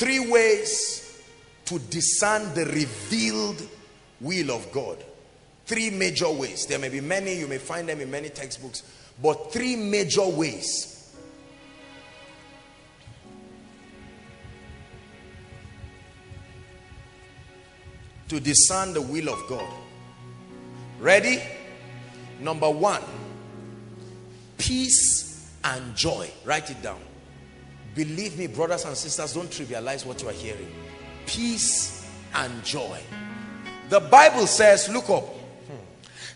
three ways to discern the revealed will of God. Three major ways. There may be many, you may find them in many textbooks, but three major ways. To discern the will of God. Ready? Number one, peace and joy. Write it down. Believe me, brothers and sisters, don't trivialize what you are hearing. Peace and joy. The Bible says, look up.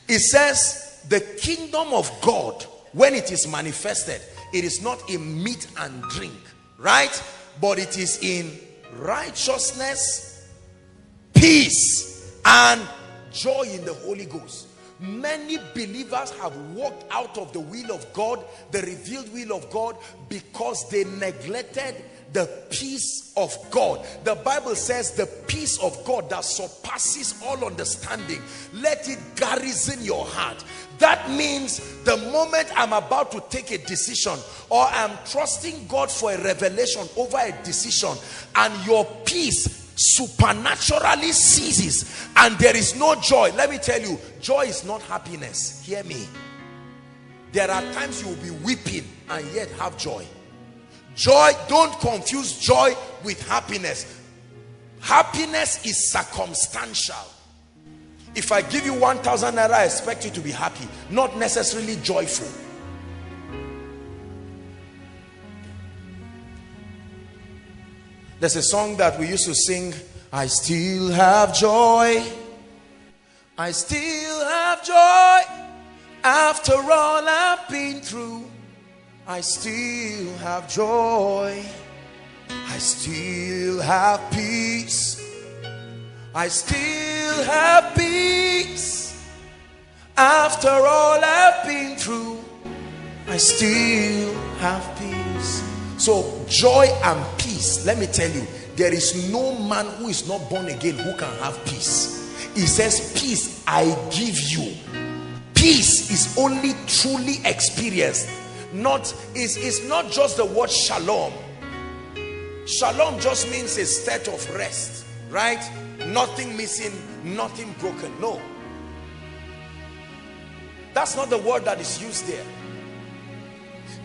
It says, the kingdom of God, when it is manifested, it is not in meat and drink, right? But it is in righteousness, peace, and joy in the Holy Ghost. Many believers have walked out of the will of God, the revealed will of God, because they neglected the peace of God. The Bible says the peace of God that surpasses all understanding. Let it garrison your heart. That means the moment I'm about to take a decision or I'm trusting God for a revelation over a decision and your peace supernaturally ceases and there is no joy. Let me tell you joy is not happiness. Hear me. There are times you will be weeping and yet have joy. Joy don't confuse joy with happiness. Happiness is circumstantial. If i give you 1000 naira i expect you to be happy not necessarily joyful There's a song that we used to sing. I still have joy. I still have joy. After all I've been through, I still have joy. I still have peace. I still have peace. After all I've been through, I still have peace. So joy and peace, let me tell you, there is no man who is not born again who can have peace. He says, peace I give you. Peace is only truly experienced. Not, is is not just the word shalom. Shalom just means a state of rest, right? Nothing missing, nothing broken. No. That's not the word that is used there.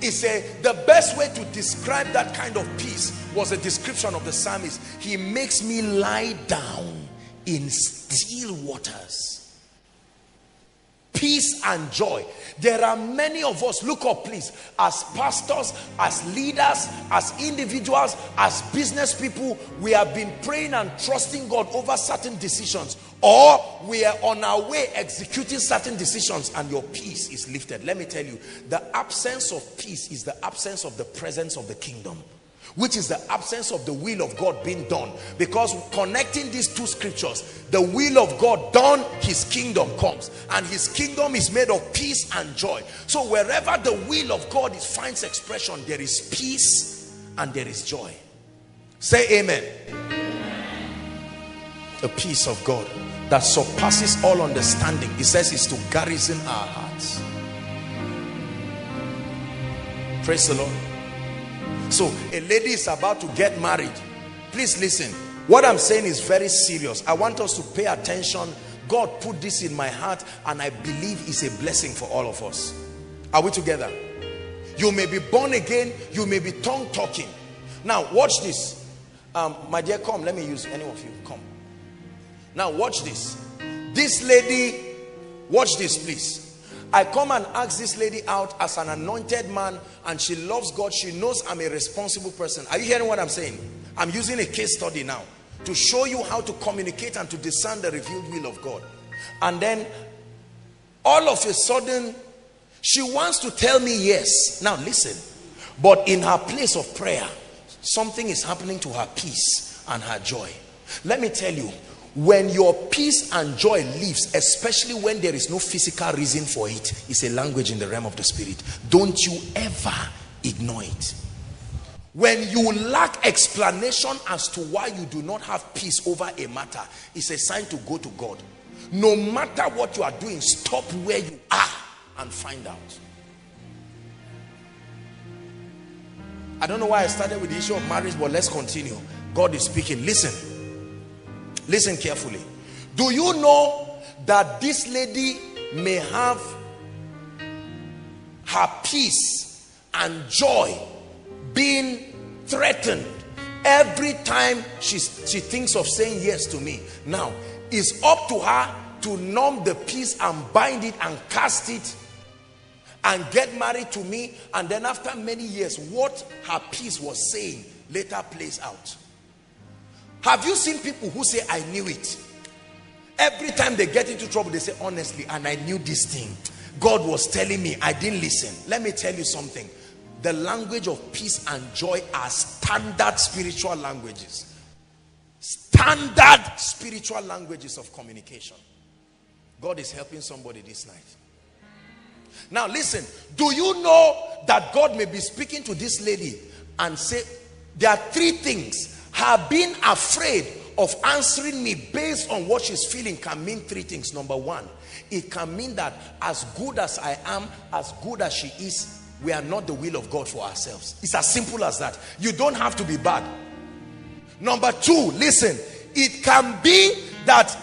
He said the best way to describe that kind of peace was a description of the psalmist. He makes me lie down in still waters. Peace and joy. There are many of us, look up please, as pastors, as leaders, as individuals, as business people, we have been praying and trusting God over certain decisions or we are on our way executing certain decisions and your peace is lifted let me tell you the absence of peace is the absence of the presence of the kingdom which is the absence of the will of God being done. Because connecting these two scriptures the will of God done his kingdom comes. And his kingdom is made of peace and joy. So wherever the will of God is, finds expression there is peace and there is joy. Say amen. The peace of God that surpasses all understanding. He says is to garrison our hearts. Praise the Lord so a lady is about to get married. Please listen. What I'm saying is very serious. I want us to pay attention. God put this in my heart and I believe it's a blessing for all of us. Are we together? You may be born again. You may be tongue talking now watch this. Um, my dear come. Let me use any of you. Come. Now watch this. This lady, watch this please. I come and ask this lady out as an anointed man and she loves God. She knows I'm a responsible person. Are you hearing what I'm saying? I'm using a case study now to show you how to communicate and to discern the revealed will of God. And then all of a sudden, she wants to tell me yes. Now listen, but in her place of prayer, something is happening to her peace and her joy. Let me tell you, when your peace and joy leaves especially when there is no physical reason for it it's a language in the realm of the spirit. Don't you ever ignore it. When you lack explanation as to why you do not have peace over a matter it's a sign to go to god. No matter what you are doing stop where you are and find out. I don't know why i started with the issue of marriage but let's continue. God is speaking. Listen. Listen carefully. Do you know that this lady may have her peace and joy being threatened every time she, she thinks of saying yes to me? Now it's up to her to numb the peace and bind it and cast it and get married to me. And then after many years what her peace was saying later plays out have you seen people who say i knew it every time they get into trouble they say honestly and i knew this thing. God was telling me i didn't listen. Let me tell you something. The language of peace and joy are standard spiritual languages. Standard spiritual languages of communication. God is helping somebody this night. Now listen. Do you know that god may be speaking to this lady and say there are three things her being afraid of answering me based on what she's feeling can mean three things number one it can mean that as good as i am as good as she is we are not the will of God for ourselves. It's as simple as that. You don't have to be bad. Number two, listen, it can be that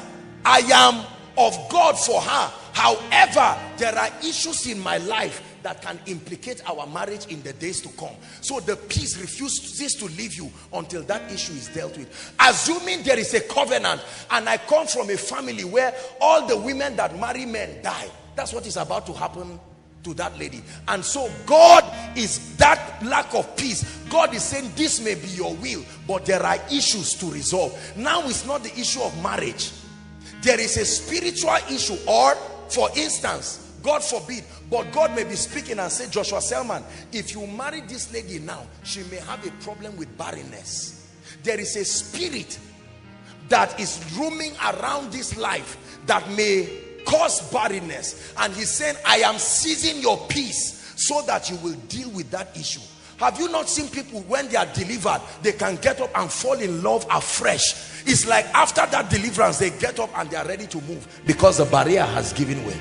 I am of God for her. However, there are issues in my life that can implicate our marriage in the days to come. So the peace refuses to leave you until that issue is dealt with. Assuming there is a covenant and I come from a family where all the women that marry men die. That's what is about to happen to that lady. And so God is that lack of peace. God is saying this may be your will, but there are issues to resolve. Now it's not the issue of marriage. There is a spiritual issue or for instance, God forbid, but God may be speaking and say, Joshua Selman, if you marry this lady now, she may have a problem with barrenness. There is a spirit that is roaming around this life that may cause barrenness. And he's saying i am seizing your peace so that you will deal with that issue. Have you not seen people when they are delivered they can get up and fall in love afresh? It's like after that deliverance they get up and they are ready to move because the barrier has given way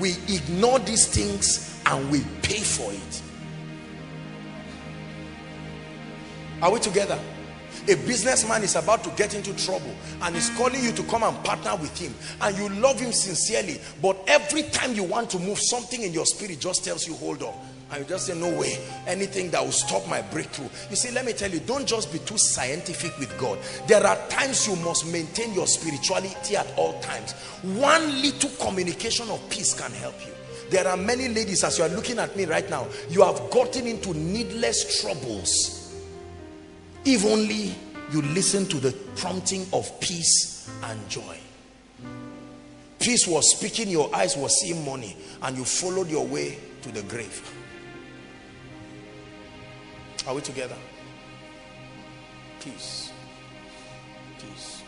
we ignore these things and we pay for it. Are we together? A businessman is about to get into trouble and is calling you to come and partner with him and you love him sincerely but every time you want to move something in your spirit just tells you hold on and you just say no way. Anything that will stop my breakthrough. You see let me tell you don't just be too scientific with god. There are times you must maintain your spirituality at all times. One little communication of peace can help you. There are many ladies as you are looking at me right now you have gotten into needless troubles if only you listen to the prompting of peace and joy. Peace was speaking your eyes were seeing money and you followed your way to the grave are we together? Peace. Peace.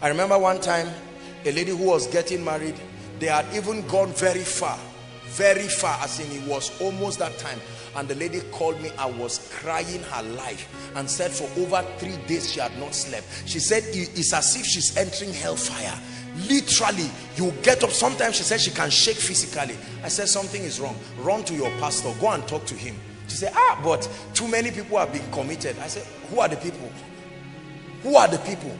I remember one time a lady who was getting married they had even gone very far very far as in it was almost that time. And the lady called me i was crying her life and said for over three days she had not slept. She said it's as if she's entering hellfire. Literally you get up sometimes she said she can shake physically. I said something is wrong. Run to your pastor. Go and talk to him she said ah but too many people have been committed i said who are the people who are the people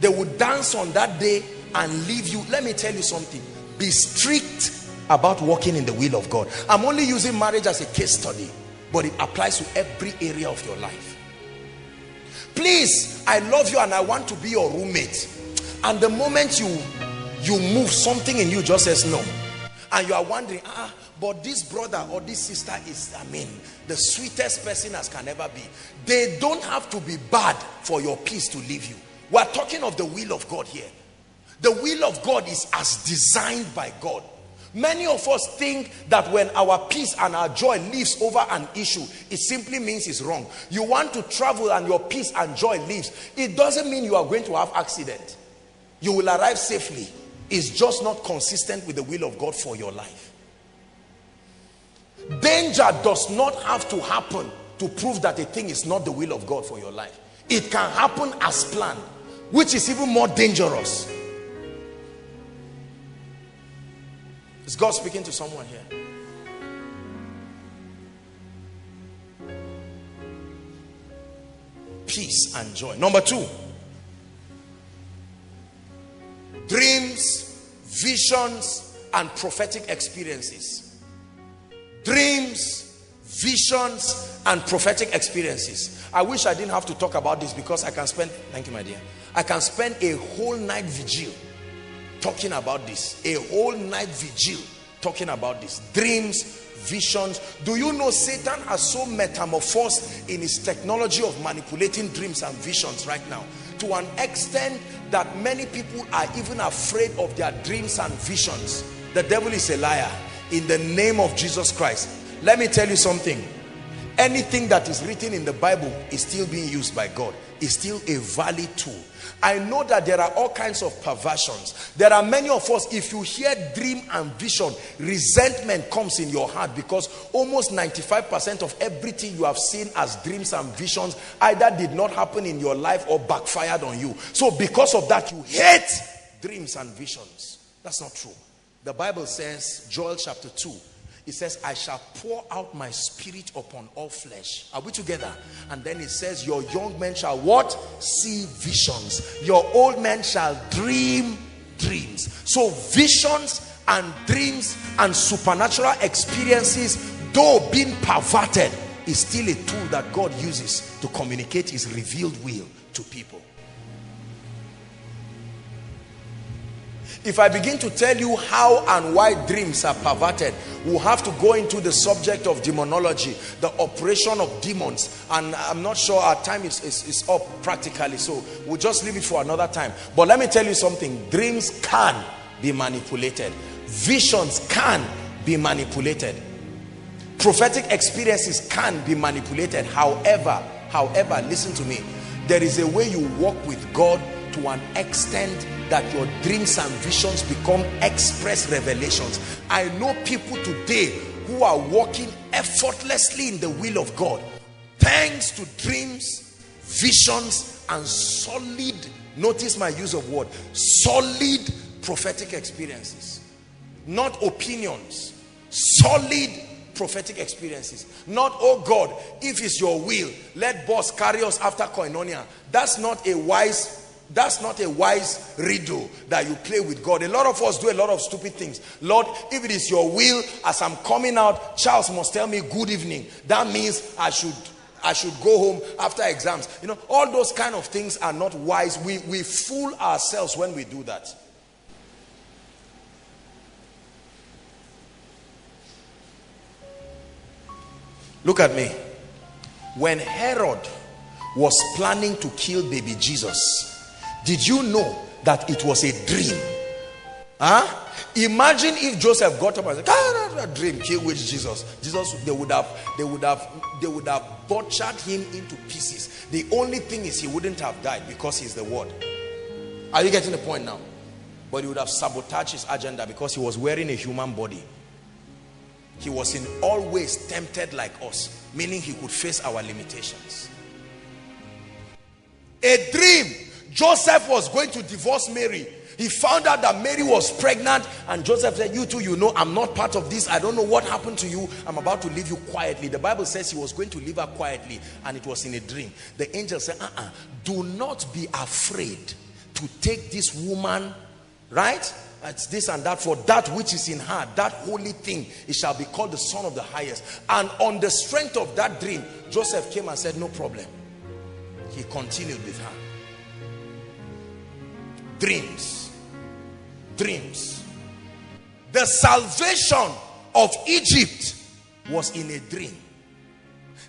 they would dance on that day and leave you let me tell you something be strict about walking in the will of God. I'm only using marriage as a case study, but it applies to every area of your life. Please, I love you and I want to be your roommate. And the moment you you move, something in you just says no. And you are wondering, ah, but this brother or this sister is, I mean, the sweetest person as can ever be. They don't have to be bad for your peace to leave you. We're talking of the will of God here. The will of God is as designed by God. Many of us think that when our peace and our joy leaves over an issue, it simply means it's wrong. You want to travel and your peace and joy leaves. It doesn't mean you are going to have accident. You will arrive safely. It's just not consistent with the will of God for your life. Danger does not have to happen to prove that a thing is not the will of God for your life. It can happen as planned, which is even more dangerous. Is God speaking to someone here? peace and joy. Number two, dreams, visions, and prophetic experiences. Dreams, visions, and prophetic experiences. I wish I didn't have to talk about this because I can spend, thank you, my dear. I can spend a whole night vigil talking about this. A whole night vigil talking about this. Dreams, visions. Do you know Satan has so metamorphosed in his technology of manipulating dreams and visions right now to an extent that many people are even afraid of their dreams and visions. The devil is a liar. In the name of Jesus Christ. Let me tell you something. Anything that is written in the Bible is still being used by God. Is still a valid tool I know that there are all kinds of perversions. There are many of us, if you hear dream and vision, resentment comes in your heart because almost 95% of everything you have seen as dreams and visions either did not happen in your life or backfired on you. So because of that, you hate dreams and visions. That's not true. The Bible says, Joel chapter 2, it says, I shall pour out my spirit upon all flesh. Are we together? And then it says, Your young men shall what? See visions. Your old men shall dream dreams. So, visions and dreams and supernatural experiences, though being perverted, is still a tool that God uses to communicate his revealed will to people. If I begin to tell you how and why dreams are perverted, we'll have to go into the subject of demonology, the operation of demons. And I'm not sure our time is, is, is up practically, so we'll just leave it for another time. But let me tell you something, dreams can be manipulated. Visions can be manipulated. Prophetic experiences can be manipulated. However, however, listen to me. There is a way you walk with God to an extent that your dreams and visions become express revelations. I know people today who are walking effortlessly in the will of God thanks to dreams, visions, and solid, notice my use of word, solid prophetic experiences. Not opinions, solid prophetic experiences. Not, oh God, if it's your will, let boss carry us after koinonia. That's not a wise that's not a wise riddle that you play with God. A lot of us do a lot of stupid things. Lord, if it is your will, as I'm coming out, Charles must tell me good evening. That means I should I should go home after exams. You know, all those kind of things are not wise. We, we fool ourselves when we do that. Look at me. When Herod was planning to kill baby Jesus, did you know that it was a dream? Huh? Imagine if Joseph got up and said, ah, that dream, kill with Jesus. Jesus, they would have, they would have, they would have butchered him into pieces. The only thing is he wouldn't have died because he's the word. Are you getting the point now? But he would have sabotaged his agenda because he was wearing a human body. He was in all ways tempted like us, meaning he could face our limitations. A dream Joseph was going to divorce Mary. He found out that Mary was pregnant and Joseph said, you too, you know, I'm not part of this. I don't know what happened to you. I'm about to leave you quietly. The Bible says he was going to leave her quietly and it was in a dream. The angel said, uh-uh, do not be afraid to take this woman, right? It's this and that for that which is in her, that holy thing, it shall be called the son of the highest. And on the strength of that dream, Joseph came and said, no problem. He continued with her dreams. Dreams. The salvation of Egypt was in a dream.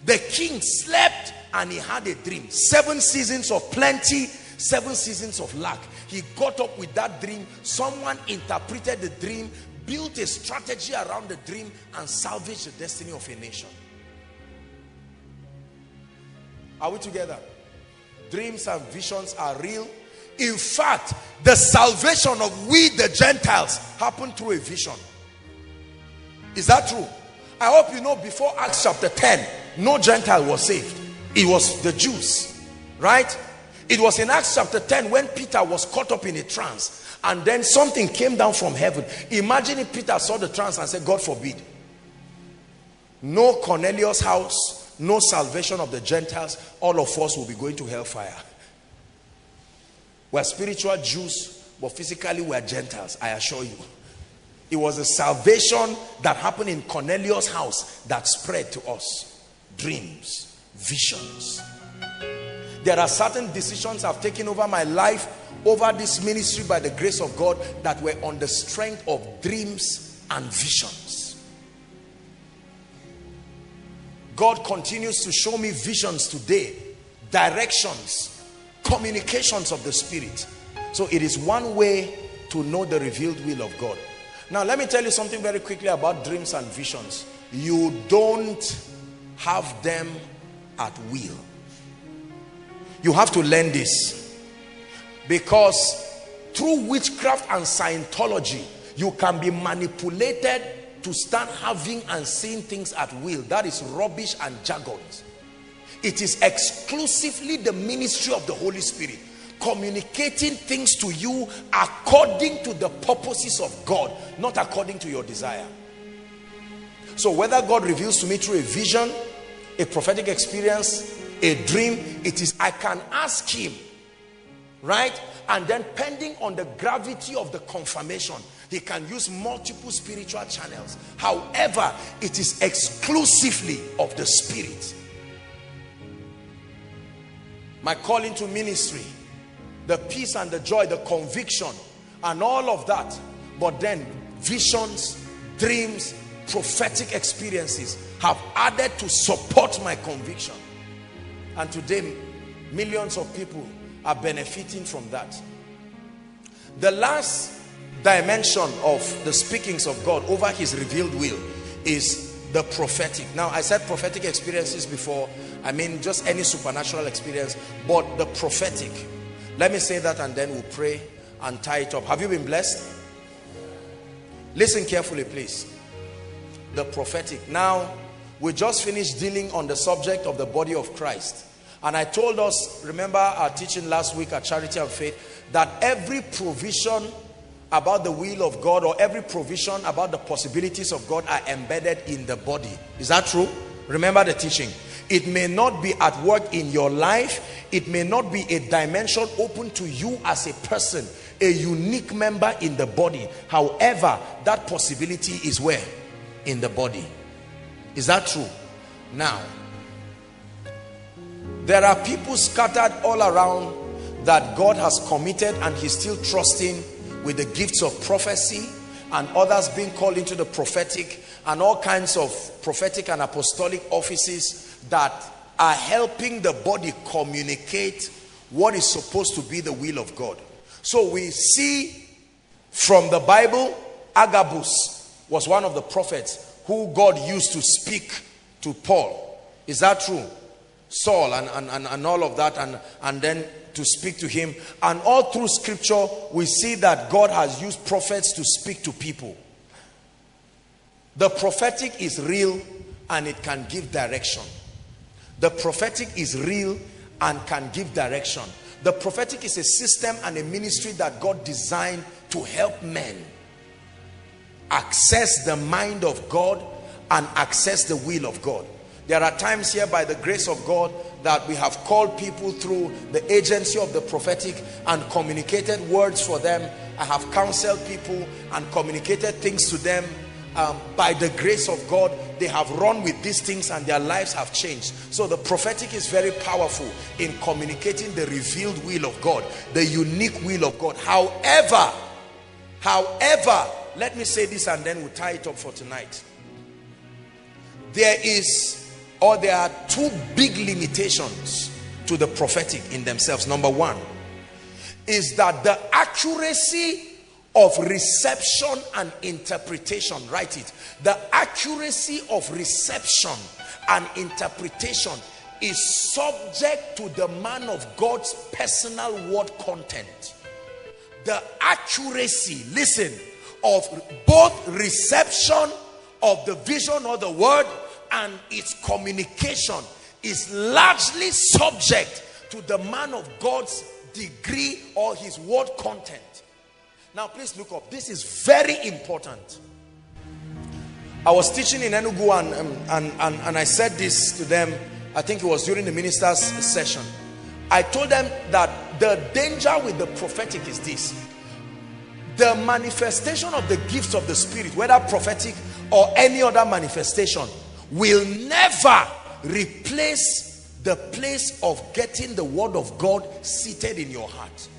The king slept and he had a dream. Seven seasons of plenty seven seasons of lack. He got up with that dream. Someone interpreted the dream built a strategy around the dream and salvaged the destiny of a nation. Are we together? Dreams and visions are real in fact, the salvation of we the Gentiles happened through a vision. Is that true? I hope you know before Acts chapter 10, no Gentile was saved. It was the Jews, right? It was in Acts chapter 10 when Peter was caught up in a trance and then something came down from heaven. Imagine if Peter saw the trance and said, God forbid. No Cornelius house, no salvation of the Gentiles, all of us will be going to hellfire. We're spiritual Jews, but physically we're Gentiles, I assure you. It was a salvation that happened in Cornelius' house that spread to us. Dreams, visions. There are certain decisions I've taken over my life, over this ministry by the grace of God that were on the strength of dreams and visions. God continues to show me visions today, directions, communications of the Spirit. So it is one way to know the revealed will of God. Now, let me tell you something very quickly about dreams and visions. You don't have them at will. You have to learn this. Because through witchcraft and Scientology, you can be manipulated to start having and seeing things at will. That is rubbish and jargons. It is exclusively the ministry of the Holy Spirit communicating things to you according to the purposes of God, not according to your desire. So whether God reveals to me through a vision, a prophetic experience, a dream, it is I can ask him, right? And then pending on the gravity of the confirmation, he can use multiple spiritual channels. However, it is exclusively of the spirit. My calling to ministry the peace and the joy, the conviction, and all of that. But then visions, dreams, prophetic experiences have added to support my conviction. And today, millions of people are benefiting from that. The last dimension of the speakings of God over his revealed will is the prophetic. Now, I said prophetic experiences before. I mean, just any supernatural experience, but the prophetic let me say that and then we'll pray and tie it up. Have you been blessed? Listen carefully, please. The prophetic. Now, we just finished dealing on the subject of the body of Christ. And I told us, remember our teaching last week at Charity and Faith, that every provision about the will of God or every provision about the possibilities of God are embedded in the body. Is that true? Remember the teaching. It may not be at work in your life. It may not be a dimension open to you as a person, a unique member in the body. However, that possibility is where? In the body. Is that true? Now, there are people scattered all around that God has committed and he's still trusting with the gifts of prophecy and others being called into the prophetic and all kinds of prophetic and apostolic offices that are helping the body communicate what is supposed to be the will of God. So we see from the Bible, Agabus was one of the prophets who God used to speak to Paul. Is that true? Saul and, and, and, and all of that and, and then to speak to him. And all through scripture, we see that God has used prophets to speak to people. The prophetic is real and it can give direction. The prophetic is real and can give direction. The prophetic is a system and a ministry that God designed to help men access the mind of God and access the will of God. There are times here by the grace of God that we have called people through the agency of the prophetic and communicated words for them. I have counseled people and communicated things to them um, by the grace of God, they have run with these things and their lives have changed. So the prophetic is very powerful in communicating the revealed will of God, the unique will of God. However, however, let me say this and then we'll tie it up for tonight. There is, or there are two big limitations to the prophetic in themselves. Number one is that the accuracy of reception and interpretation. Write it. The accuracy of reception and interpretation is subject to the man of God's personal word content. The accuracy listen of both reception of the vision or the word and its communication is largely subject to the man of God's degree or his word content now, please look up. This is very important. I was teaching in Enugu and, um, and, and, and I said this to them, I think it was during the minister's session. I told them that the danger with the prophetic is this. The manifestation of the gifts of the spirit, whether prophetic or any other manifestation, will never replace the place of getting the word of God seated in your heart.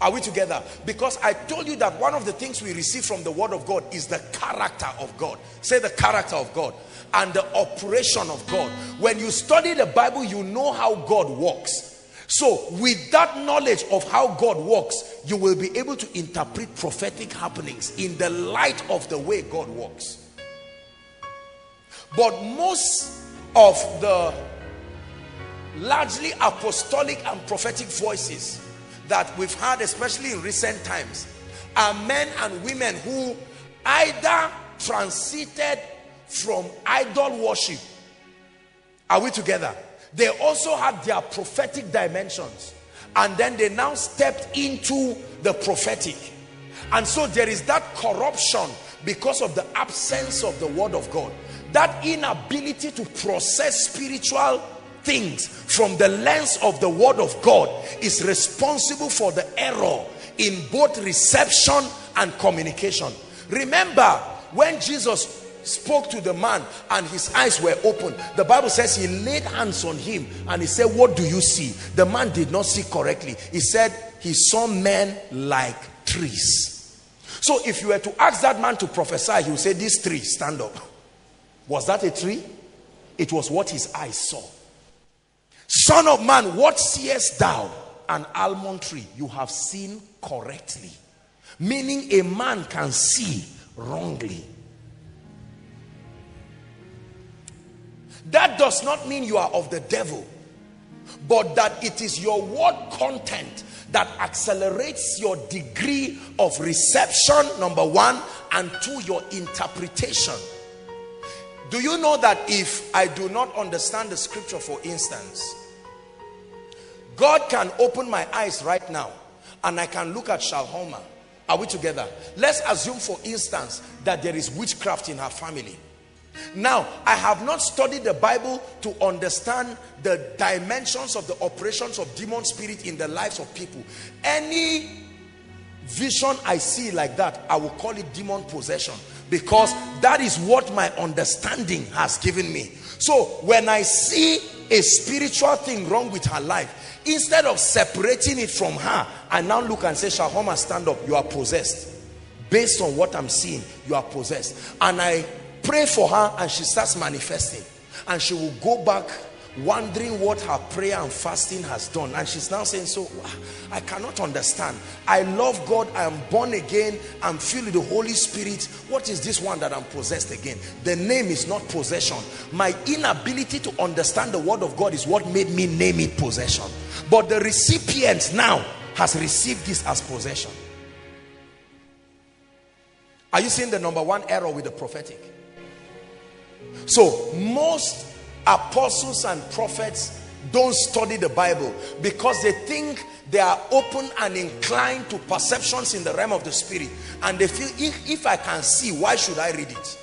Are we together? Because I told you that one of the things we receive from the word of God is the character of God. Say the character of God and the operation of God. When you study the Bible, you know how God works. So with that knowledge of how God works, you will be able to interpret prophetic happenings in the light of the way God works. But most of the largely apostolic and prophetic voices that we've had, especially in recent times, are men and women who either transited from idol worship. Are we together? They also had their prophetic dimensions. And then they now stepped into the prophetic. And so there is that corruption because of the absence of the word of God. That inability to process spiritual things from the lens of the word of God is responsible for the error in both reception and communication. Remember when Jesus spoke to the man and his eyes were open the bible says he laid hands on him and he said what do you see? The man did not see correctly. He said he saw men like trees. So if you were to ask that man to prophesy he would say this tree stand up. Was that a tree? It was what his eyes saw Son of man, what seest thou? An almond tree. You have seen correctly. Meaning a man can see wrongly. That does not mean you are of the devil. But that it is your word content that accelerates your degree of reception, number one, and two, your interpretation. Do you know that if I do not understand the scripture, for instance, God can open my eyes right now and I can look at Shalhoma. Are we together? Let's assume, for instance, that there is witchcraft in her family. Now, I have not studied the Bible to understand the dimensions of the operations of demon spirit in the lives of people. Any vision I see like that, I will call it demon possession because that is what my understanding has given me. So when I see a spiritual thing wrong with her life, instead of separating it from her, I now look and say, Shahoma, stand up. You are possessed. Based on what I'm seeing, you are possessed. And I pray for her and she starts manifesting. And she will go back wondering what her prayer and fasting has done. And she's now saying so ah, I cannot understand. I love God. I am born again. I'm filled with the Holy Spirit. What is this one that I'm possessed again? The name is not possession. My inability to understand the word of God is what made me name it possession. But the recipient now has received this as possession. Are you seeing the number one error with the prophetic? So most apostles and prophets don't study the Bible because they think they are open and inclined to perceptions in the realm of the spirit and they feel if, if I can see why should I read it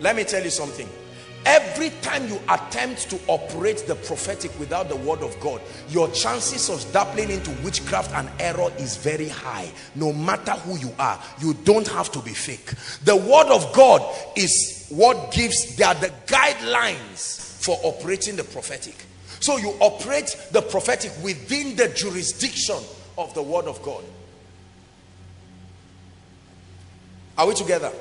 let me tell you something Every time you attempt to operate the prophetic without the word of God, your chances of dabbling into witchcraft and error is very high. No matter who you are, you don't have to be fake. The word of God is what gives, they are the guidelines for operating the prophetic. So you operate the prophetic within the jurisdiction of the word of God. Are we together?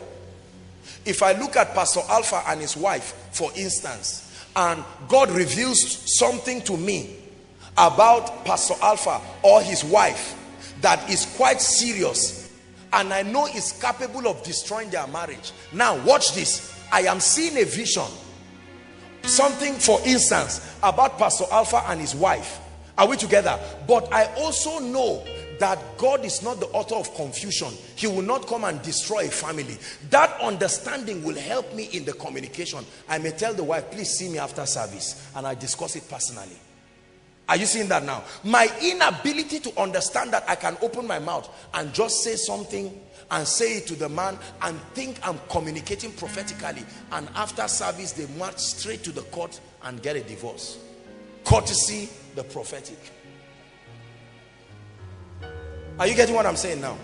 If I look at Pastor Alpha and his wife, for instance, and God reveals something to me about Pastor Alpha or his wife that is quite serious and I know is capable of destroying their marriage. Now watch this. I am seeing a vision. Something for instance about Pastor Alpha and his wife. Are we together? But I also know that God is not the author of confusion. He will not come and destroy a family. That understanding will help me in the communication. I may tell the wife, please see me after service and I discuss it personally. Are you seeing that now? My inability to understand that I can open my mouth and just say something and say it to the man and think I'm communicating prophetically. And after service, they march straight to the court and get a divorce. Courtesy, the prophetic. Are you getting what I'm saying now?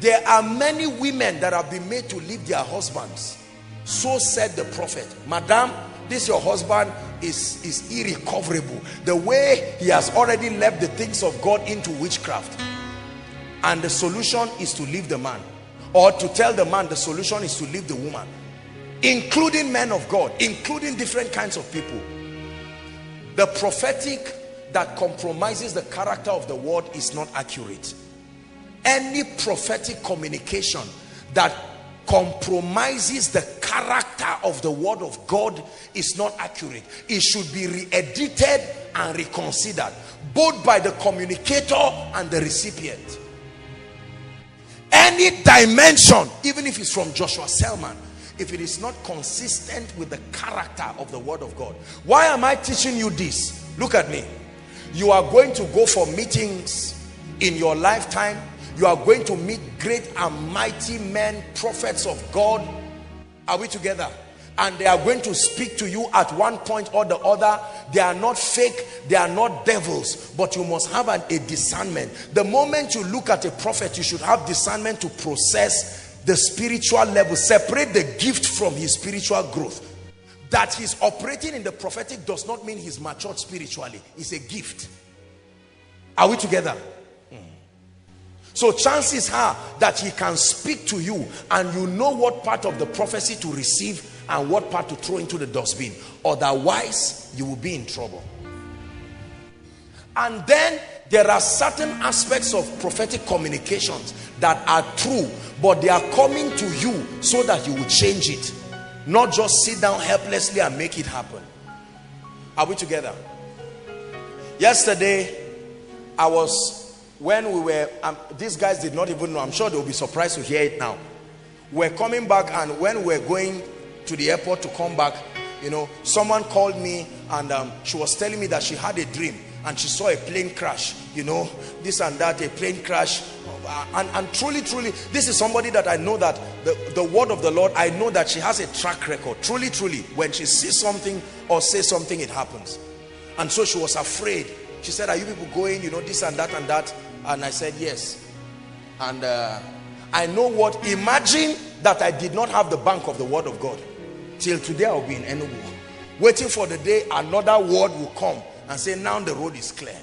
There are many women that have been made to leave their husbands. So said the prophet. Madam, this your husband is, is irrecoverable. The way he has already left the things of God into witchcraft. And the solution is to leave the man. Or to tell the man the solution is to leave the woman. Including men of God. Including different kinds of people. The prophetic that compromises the character of the word is not accurate. Any prophetic communication that compromises the character of the word of God is not accurate. It should be re-edited and reconsidered both by the communicator and the recipient. Any dimension, even if it's from Joshua Selman, if it is not consistent with the character of the word of God. Why am I teaching you this? Look at me. You are going to go for meetings in your lifetime you are going to meet great and mighty men, prophets of God. Are we together? And they are going to speak to you at one point or the other. They are not fake, they are not devils, but you must have an, a discernment. The moment you look at a prophet, you should have discernment to process the spiritual level, separate the gift from his spiritual growth. That he's operating in the prophetic does not mean he's matured spiritually, it's a gift. Are we together? So chances are that he can speak to you and you know what part of the prophecy to receive and what part to throw into the dustbin. Otherwise, you will be in trouble. And then there are certain aspects of prophetic communications that are true, but they are coming to you so that you will change it. Not just sit down helplessly and make it happen. Are we together? Yesterday, I was when we were um, these guys did not even know i'm sure they'll be surprised to hear it now we're coming back and when we're going to the airport to come back. You know someone called me and um, she was telling me that she had a dream and she saw a plane crash you know this and that a plane crash. Uh, and, and truly truly this is somebody that i know that the, the word of the lord i know that she has a track record. Truly truly when she sees something or says something it happens. And so she was afraid. She said are you people going you know this and that and that? And I said, yes. And uh, I know what, imagine that I did not have the bank of the word of God. Till today I'll be in Enugu. Waiting for the day another word will come and say, now the road is clear.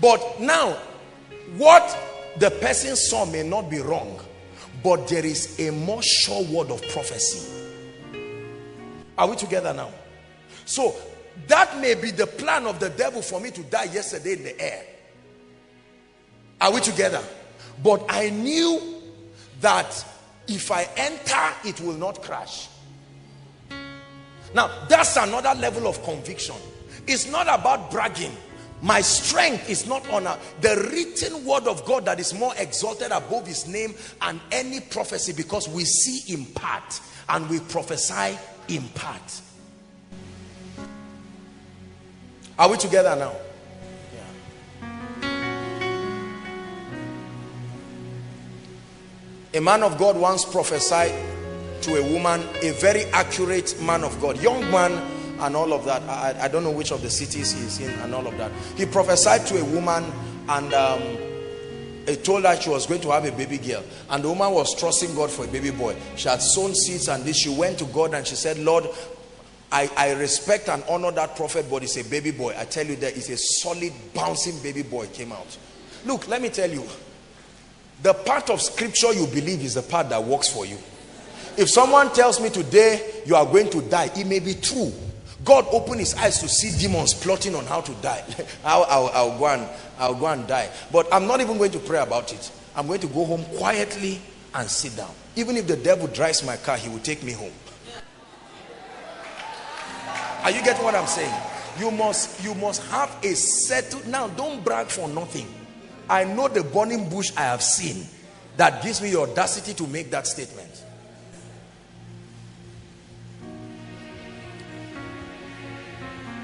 But now, what the person saw may not be wrong, but there is a more sure word of prophecy. Are we together now? So, that may be the plan of the devil for me to die yesterday in the air. Are we together? But I knew that if I enter, it will not crash. Now, that's another level of conviction. It's not about bragging. My strength is not on the written word of God that is more exalted above his name and any prophecy because we see in part and we prophesy in part. Are we together now? A man of God once prophesied to a woman, a very accurate man of God, young man and all of that. I, I don't know which of the cities he's in and all of that. He prophesied to a woman and um, he told her she was going to have a baby girl. And the woman was trusting God for a baby boy. She had sown seeds and this. She went to God and she said, Lord, I, I respect and honor that prophet, but it's a baby boy. I tell you that it's a solid, bouncing baby boy came out. Look, let me tell you, the part of scripture you believe is the part that works for you. If someone tells me today you are going to die, it may be true. God opened his eyes to see demons plotting on how to die. I'll, I'll, I'll, go and, I'll go and die. But I'm not even going to pray about it. I'm going to go home quietly and sit down. Even if the devil drives my car, he will take me home. Are you getting what I'm saying? You must, you must have a settled... Now, don't brag for nothing. I know the burning bush I have seen that gives me the audacity to make that statement.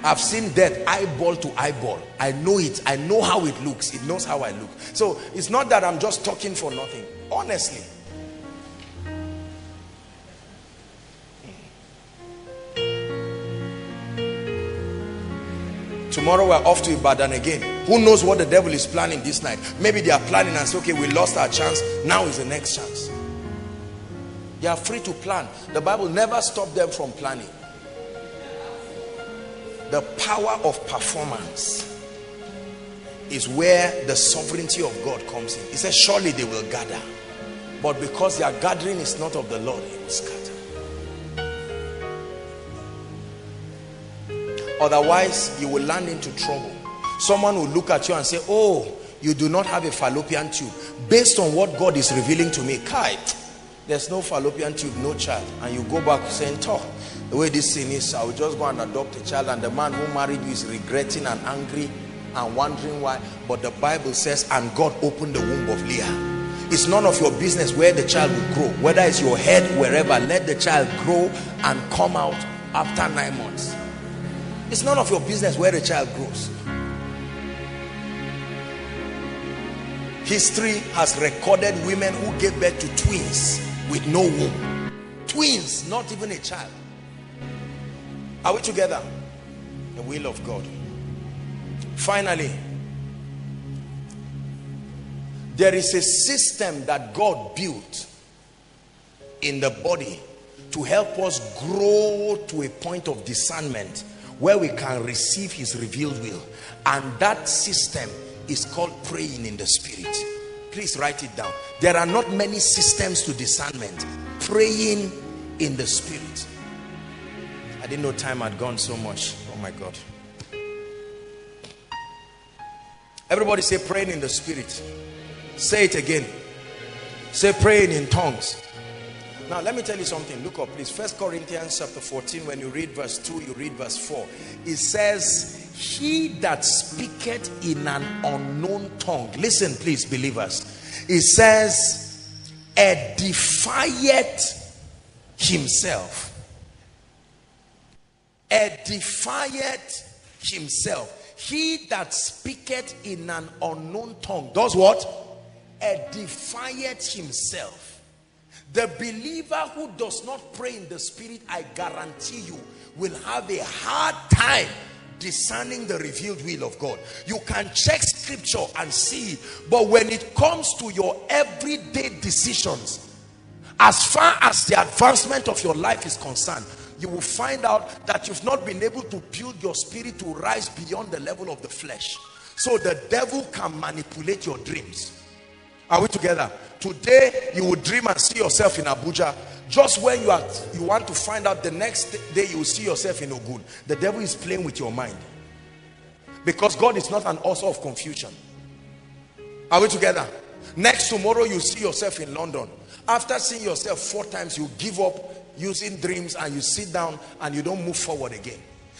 I've seen death eyeball to eyeball. I know it. I know how it looks. It knows how I look. So it's not that I'm just talking for nothing. Honestly. Tomorrow we're off to Ibadan again. Who knows what the devil is planning this night? Maybe they are planning and say, okay, we lost our chance. Now is the next chance. They are free to plan. The Bible never stopped them from planning. The power of performance is where the sovereignty of God comes in. He says, surely they will gather. But because their gathering is not of the Lord, it will scatter. Otherwise, you will land into trouble. Someone will look at you and say, oh, you do not have a fallopian tube. Based on what God is revealing to me, Kai, there's no fallopian tube, no child. And you go back saying, talk. The way this sin is, I will just go and adopt a child. And the man who married you is regretting and angry and wondering why. But the Bible says, and God opened the womb of Leah. It's none of your business where the child will grow. Whether it's your head, wherever, let the child grow and come out after nine months. It's none of your business where the child grows. History has recorded women who gave birth to twins with no womb. Twins, not even a child. Are we together? The will of God. Finally, there is a system that God built in the body to help us grow to a point of discernment where we can receive his revealed will. And that system is called praying in the spirit. Please write it down. There are not many systems to discernment. Praying in the spirit i didn't know time had gone so much oh my god everybody say praying in the spirit say it again say praying in tongues now, let me tell you something. Look up, please. First Corinthians chapter 14, when you read verse 2, you read verse 4. It says, He that speaketh in an unknown tongue. Listen, please, believers. It says, edifieth himself. Edifieth himself. He that speaketh in an unknown tongue does what? Edifieth himself the believer who does not pray in the spirit, I guarantee you, will have a hard time discerning the revealed will of God. You can check scripture and see, but when it comes to your everyday decisions, as far as the advancement of your life is concerned, you will find out that you've not been able to build your spirit to rise beyond the level of the flesh. So the devil can manipulate your dreams. Are we together? Today, you will dream and see yourself in Abuja. Just when you are, you want to find out the next day, you will see yourself in Ogun. The devil is playing with your mind. Because God is not an author of confusion. Are we together? Next tomorrow, you see yourself in London. After seeing yourself four times, you give up using dreams and you sit down and you don't move forward again.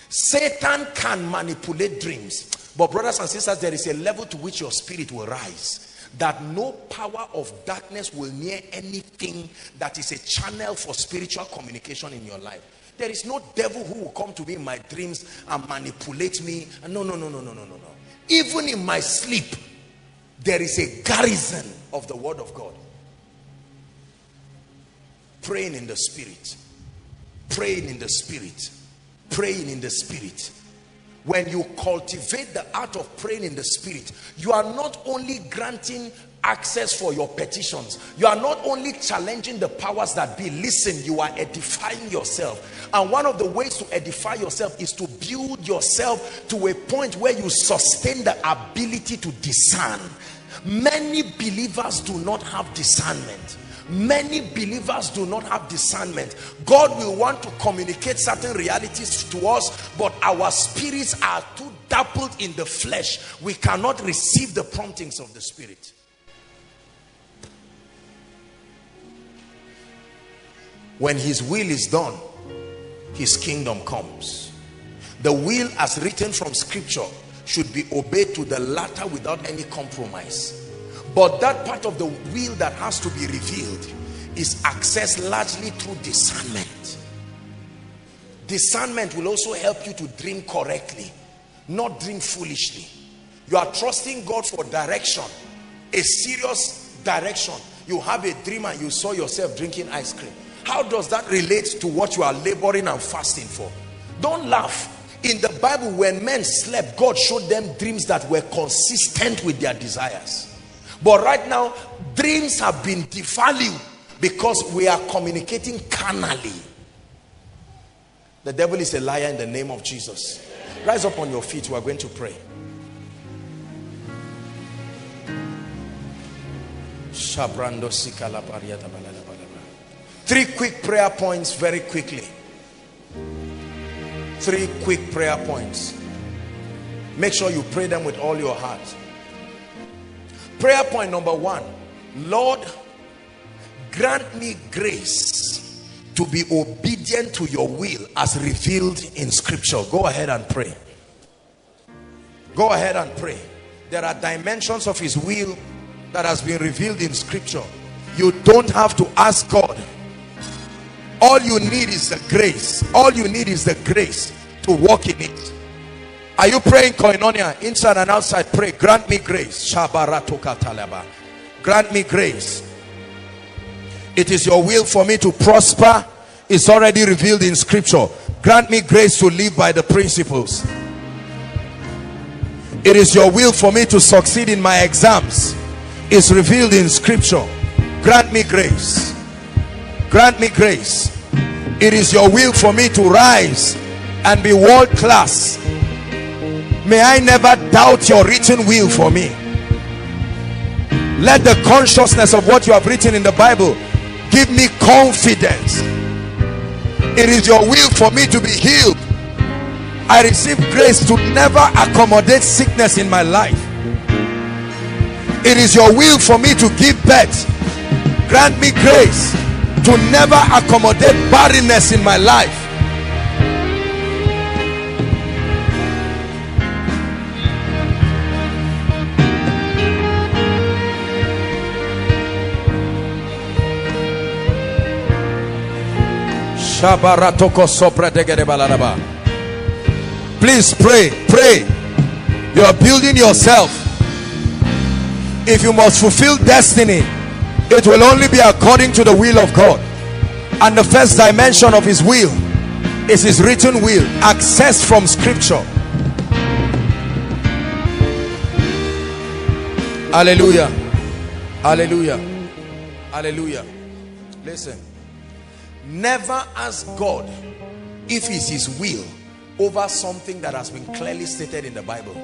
Satan can manipulate dreams. But brothers and sisters, there is a level to which your spirit will rise that no power of darkness will near anything that is a channel for spiritual communication in your life. There is no devil who will come to me in my dreams and manipulate me. No, no, no, no, no, no, no, no. Even in my sleep, there is a garrison of the word of God. Praying in the spirit. Praying in the spirit. Praying in the spirit. When you cultivate the art of praying in the spirit you are not only granting access for your petitions you are not only challenging the powers that be. Listen you are edifying yourself. And one of the ways to edify yourself is to build yourself to a point where you sustain the ability to discern. Many believers do not have discernment many believers do not have discernment. God will want to communicate certain realities to us but our spirits are too dappled in the flesh. We cannot receive the promptings of the spirit. When his will is done his kingdom comes. The will as written from scripture should be obeyed to the latter without any compromise but that part of the will that has to be revealed is accessed largely through discernment. discernment will also help you to dream correctly not dream foolishly. You are trusting God for direction a serious direction. You have a dream and you saw yourself drinking ice cream. How does that relate to what you are laboring and fasting for? Don't laugh. In the bible when men slept god showed them dreams that were consistent with their desires but right now dreams have been devalued because we are communicating carnally the devil is a liar in the name of jesus rise up on your feet we are going to pray Three quick prayer points very quickly. Three quick prayer points. Make sure you pray them with all your heart. Prayer point number one. Lord, grant me grace to be obedient to your will as revealed in scripture. Go ahead and pray. Go ahead and pray. There are dimensions of his will that has been revealed in scripture you don't have to ask God all you need is the grace all you need is the grace to walk in it are you praying koinonia? Inside and outside pray. Grant me grace. Grant me grace. It is your will for me to prosper. It's already revealed in scripture. Grant me grace to live by the principles. It is your will for me to succeed in my exams. It's revealed in scripture. Grant me grace. Grant me grace. It is your will for me to rise and be world class may I never doubt your written will for me. Let the consciousness of what you have written in the Bible give me confidence. It is your will for me to be healed. I receive grace to never accommodate sickness in my life. It is your will for me to give birth. Grant me grace to never accommodate barrenness in my life please pray pray. You are building yourself. If you must fulfill destiny it will only be according to the will of God. And the first dimension of his will is his written will access from scripture. Hallelujah. Hallelujah. Hallelujah. Listen never ask God if it's his will over something that has been clearly stated in the Bible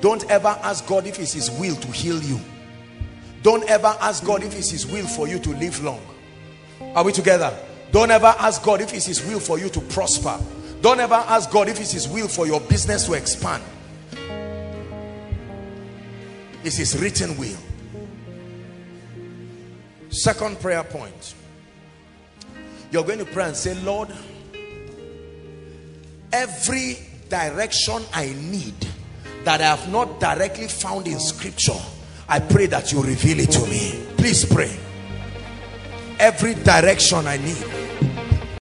don't ever ask God if it's his will to heal you don't ever ask God if it's his will for you to live long. Are we together? Don't ever ask God if it's his will for you to prosper. Don't ever ask God if it's his will for your business to expand. It's his written will. Second prayer point. You're going to pray and say, Lord, every direction I need that I have not directly found in scripture I pray that you reveal it to me. Please pray. Every direction I need